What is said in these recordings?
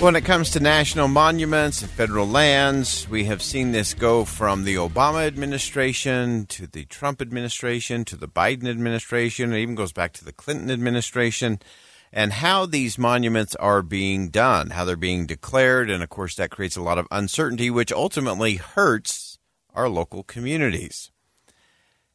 When it comes to national monuments and federal lands, we have seen this go from the Obama administration to the Trump administration to the Biden administration. It even goes back to the Clinton administration and how these monuments are being done, how they're being declared. And of course, that creates a lot of uncertainty, which ultimately hurts our local communities.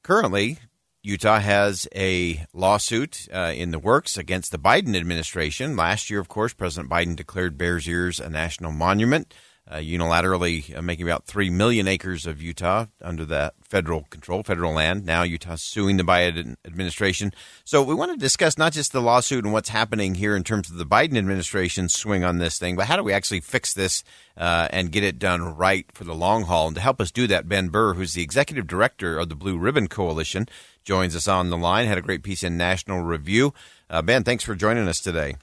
Currently, Utah has a lawsuit uh, in the works against the Biden administration. Last year, of course, President Biden declared Bears Ears a national monument, uh, unilaterally uh, making about 3 million acres of Utah under that federal control, federal land. Now Utah's suing the Biden administration. So we want to discuss not just the lawsuit and what's happening here in terms of the Biden administration's swing on this thing, but how do we actually fix this uh, and get it done right for the long haul? And to help us do that, Ben Burr, who's the executive director of the Blue Ribbon Coalition, joins us on the line. Had a great piece in National Review. Uh, ben, thanks for joining us today.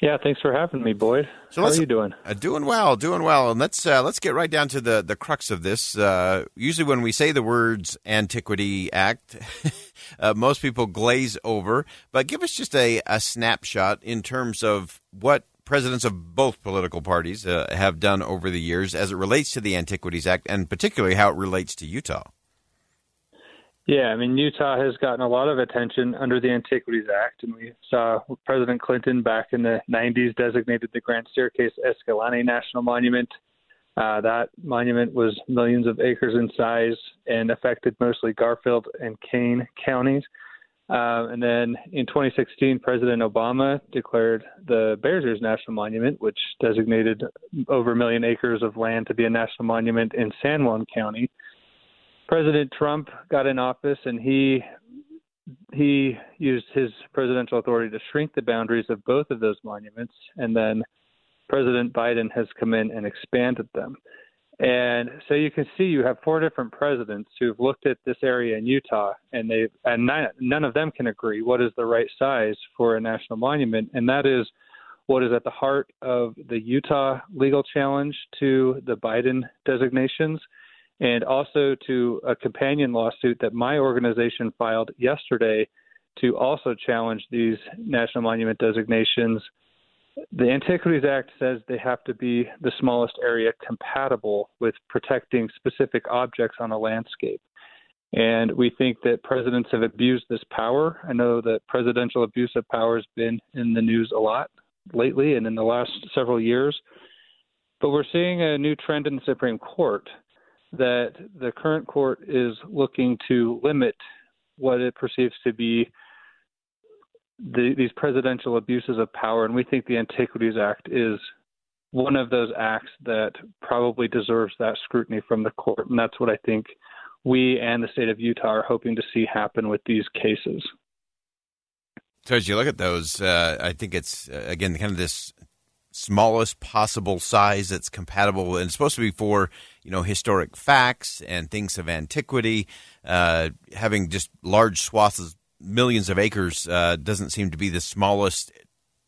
Yeah, thanks for having me, Boyd. So How are you doing? Uh, doing well, doing well. And let's uh, let's get right down to the the crux of this. Uh, usually, when we say the words Antiquity Act, uh, most people glaze over. But give us just a, a snapshot in terms of what presidents of both political parties uh, have done over the years as it relates to the Antiquities Act, and particularly how it relates to Utah. Yeah, I mean, Utah has gotten a lot of attention under the Antiquities Act, and we saw President Clinton back in the 90s designated the Grand Staircase Escalante National Monument. Uh, that monument was millions of acres in size and affected mostly Garfield and Kane counties. Uh, and then in 2016, President Obama declared the Bears Ears National Monument, which designated over a million acres of land to be a national monument in San Juan County. President Trump got in office and he he used his presidential authority to shrink the boundaries of both of those monuments. And then President Biden has come in and expanded them. And so you can see you have four different presidents who've looked at this area in Utah and they and none, none of them can agree what is the right size for a national monument. And that is what is at the heart of the Utah legal challenge to the Biden designations and also to a companion lawsuit that my organization filed yesterday to also challenge these national monument designations. The Antiquities Act says they have to be the smallest area compatible with protecting specific objects on a landscape. And we think that presidents have abused this power. I know that presidential abuse of power has been in the news a lot lately and in the last several years. But we're seeing a new trend in the Supreme Court that the current court is looking to limit what it perceives to be the, these presidential abuses of power, and we think the Antiquities Act is one of those acts that probably deserves that scrutiny from the court, and that's what I think we and the state of Utah are hoping to see happen with these cases. So as you look at those, uh, I think it's uh, again kind of this smallest possible size that's compatible and it's supposed to be for you know historic facts and things of antiquity uh, having just large swaths millions of acres uh, doesn't seem to be the smallest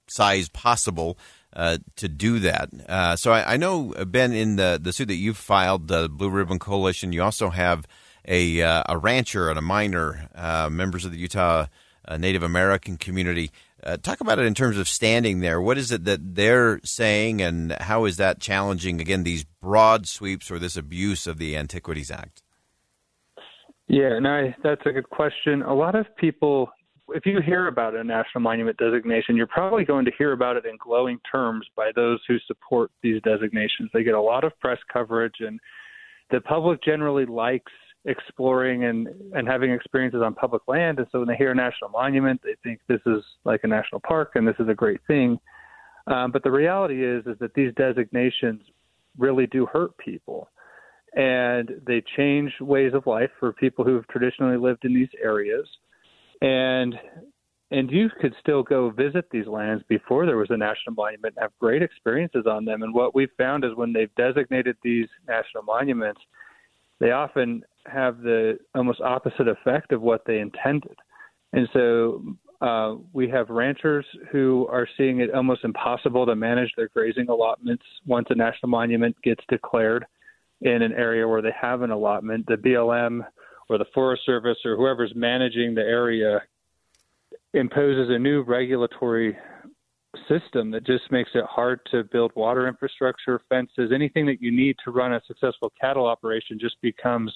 size possible uh, to do that. Uh, so I, I, know Ben in the the suit that you've filed, the Blue Ribbon Coalition, you also have a uh, a rancher and a miner, uh, members of the Utah Native American community. Uh, talk about it in terms of standing there. What is it that they're saying, and how is that challenging, again, these broad sweeps or this abuse of the Antiquities Act? Yeah, no, that's a good question. A lot of people, if you hear about a national monument designation, you're probably going to hear about it in glowing terms by those who support these designations. They get a lot of press coverage, and the public generally likes exploring and and having experiences on public land, and so when they hear a national monument, they think this is like a national park and this is a great thing. Um, but the reality is is that these designations really do hurt people, and they change ways of life for people who have traditionally lived in these areas, and and you could still go visit these lands before there was a national monument and have great experiences on them. And what we've found is when they've designated these national monuments, they often have the almost opposite effect of what they intended. And so uh, we have ranchers who are seeing it almost impossible to manage their grazing allotments once a national monument gets declared in an area where they have an allotment. The BLM or the Forest Service or whoever's managing the area imposes a new regulatory system that just makes it hard to build water infrastructure, fences, anything that you need to run a successful cattle operation just becomes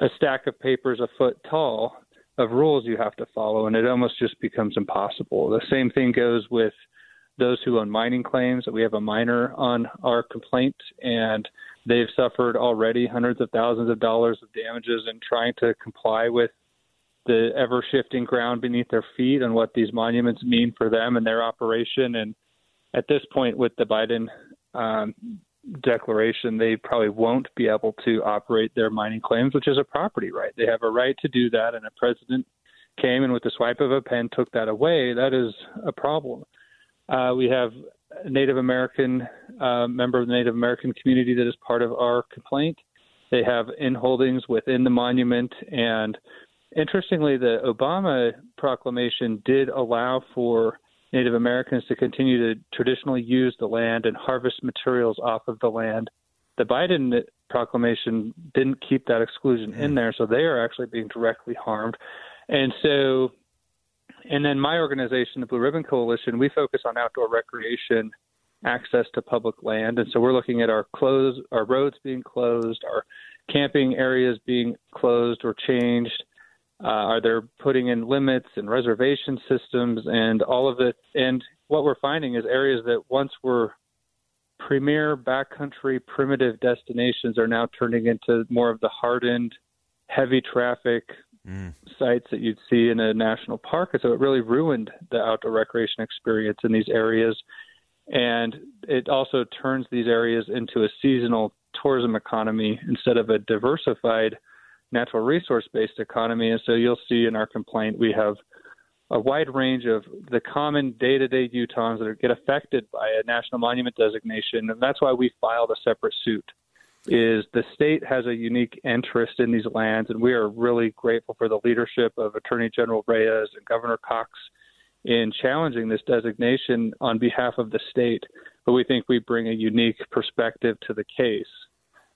a stack of papers a foot tall of rules you have to follow, and it almost just becomes impossible. The same thing goes with those who own mining claims. We have a miner on our complaint, and they've suffered already hundreds of thousands of dollars of damages in trying to comply with the ever shifting ground beneath their feet and what these monuments mean for them and their operation. And at this point, with the Biden um, declaration, they probably won't be able to operate their mining claims, which is a property right. They have a right to do that, and a president came and with the swipe of a pen took that away. That is a problem. Uh, we have a Native American uh, member of the Native American community that is part of our complaint. They have in holdings within the monument and Interestingly, the Obama proclamation did allow for Native Americans to continue to traditionally use the land and harvest materials off of the land. The Biden proclamation didn't keep that exclusion in hmm. there, so they are actually being directly harmed. And so, and then my organization, the Blue Ribbon Coalition, we focus on outdoor recreation, access to public land, and so we're looking at our close, our roads being closed, our camping areas being closed or changed uh, are they putting in limits and reservation systems and all of it? And what we're finding is areas that once were premier backcountry primitive destinations are now turning into more of the hardened, heavy traffic mm. sites that you'd see in a national park. And so it really ruined the outdoor recreation experience in these areas. And it also turns these areas into a seasonal tourism economy instead of a diversified natural resource based economy. And so you'll see in our complaint we have a wide range of the common day to day Utahns that get affected by a national monument designation. And that's why we filed a separate suit. Is the state has a unique interest in these lands, and we are really grateful for the leadership of Attorney General Reyes and Governor Cox in challenging this designation on behalf of the state. But we think we bring a unique perspective to the case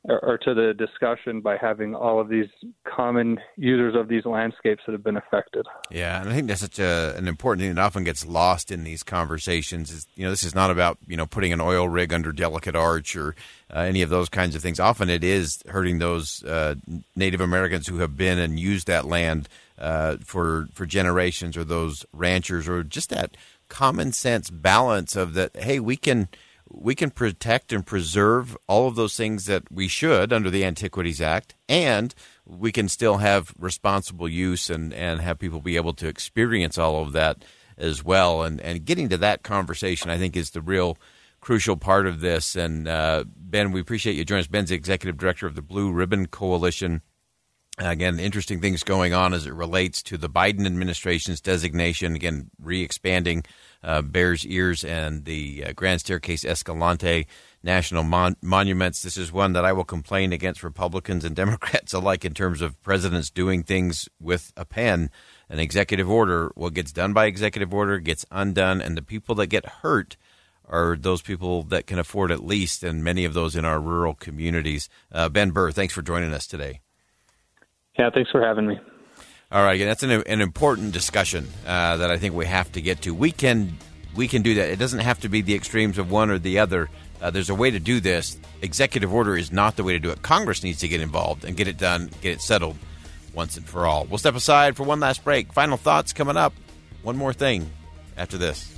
or, to the discussion by having all of these common users of these landscapes that have been affected. Yeah, and I think that's such a, an important thing that often gets lost in these conversations. Is you know this is not about you know putting an oil rig under Delicate Arch or uh, any of those kinds of things. Often it is hurting those uh, Native Americans who have been and used that land uh, for for generations, or those ranchers, or just that common sense balance of that. Hey, we can we can protect and preserve all of those things that we should under the Antiquities Act, and we can still have responsible use and, and have people be able to experience all of that as well. And, and getting to that conversation, I think, is the real crucial part of this. And uh, Ben, we appreciate you joining us. Ben's the executive director of the Blue Ribbon Coalition. Again, interesting things going on as it relates to the Biden administration's designation. Again, re expanding uh, Bears Ears and the uh, Grand Staircase Escalante national mon- monuments. This is one that I will complain against Republicans and Democrats alike in terms of presidents doing things with a pen. An executive order, what gets done by executive order gets undone, and the people that get hurt are those people that can afford it least, and many of those in our rural communities. Uh, ben Burr, thanks for joining us today. Yeah, thanks for having me. All right, that's an, an important discussion uh, that I think we have to get to. We can we can do that. It doesn't have to be the extremes of one or the other. Uh, there's a way to do this. Executive order is not the way to do it. Congress needs to get involved and get it done, get it settled once and for all. We'll step aside for one last break. Final thoughts coming up. One more thing after this.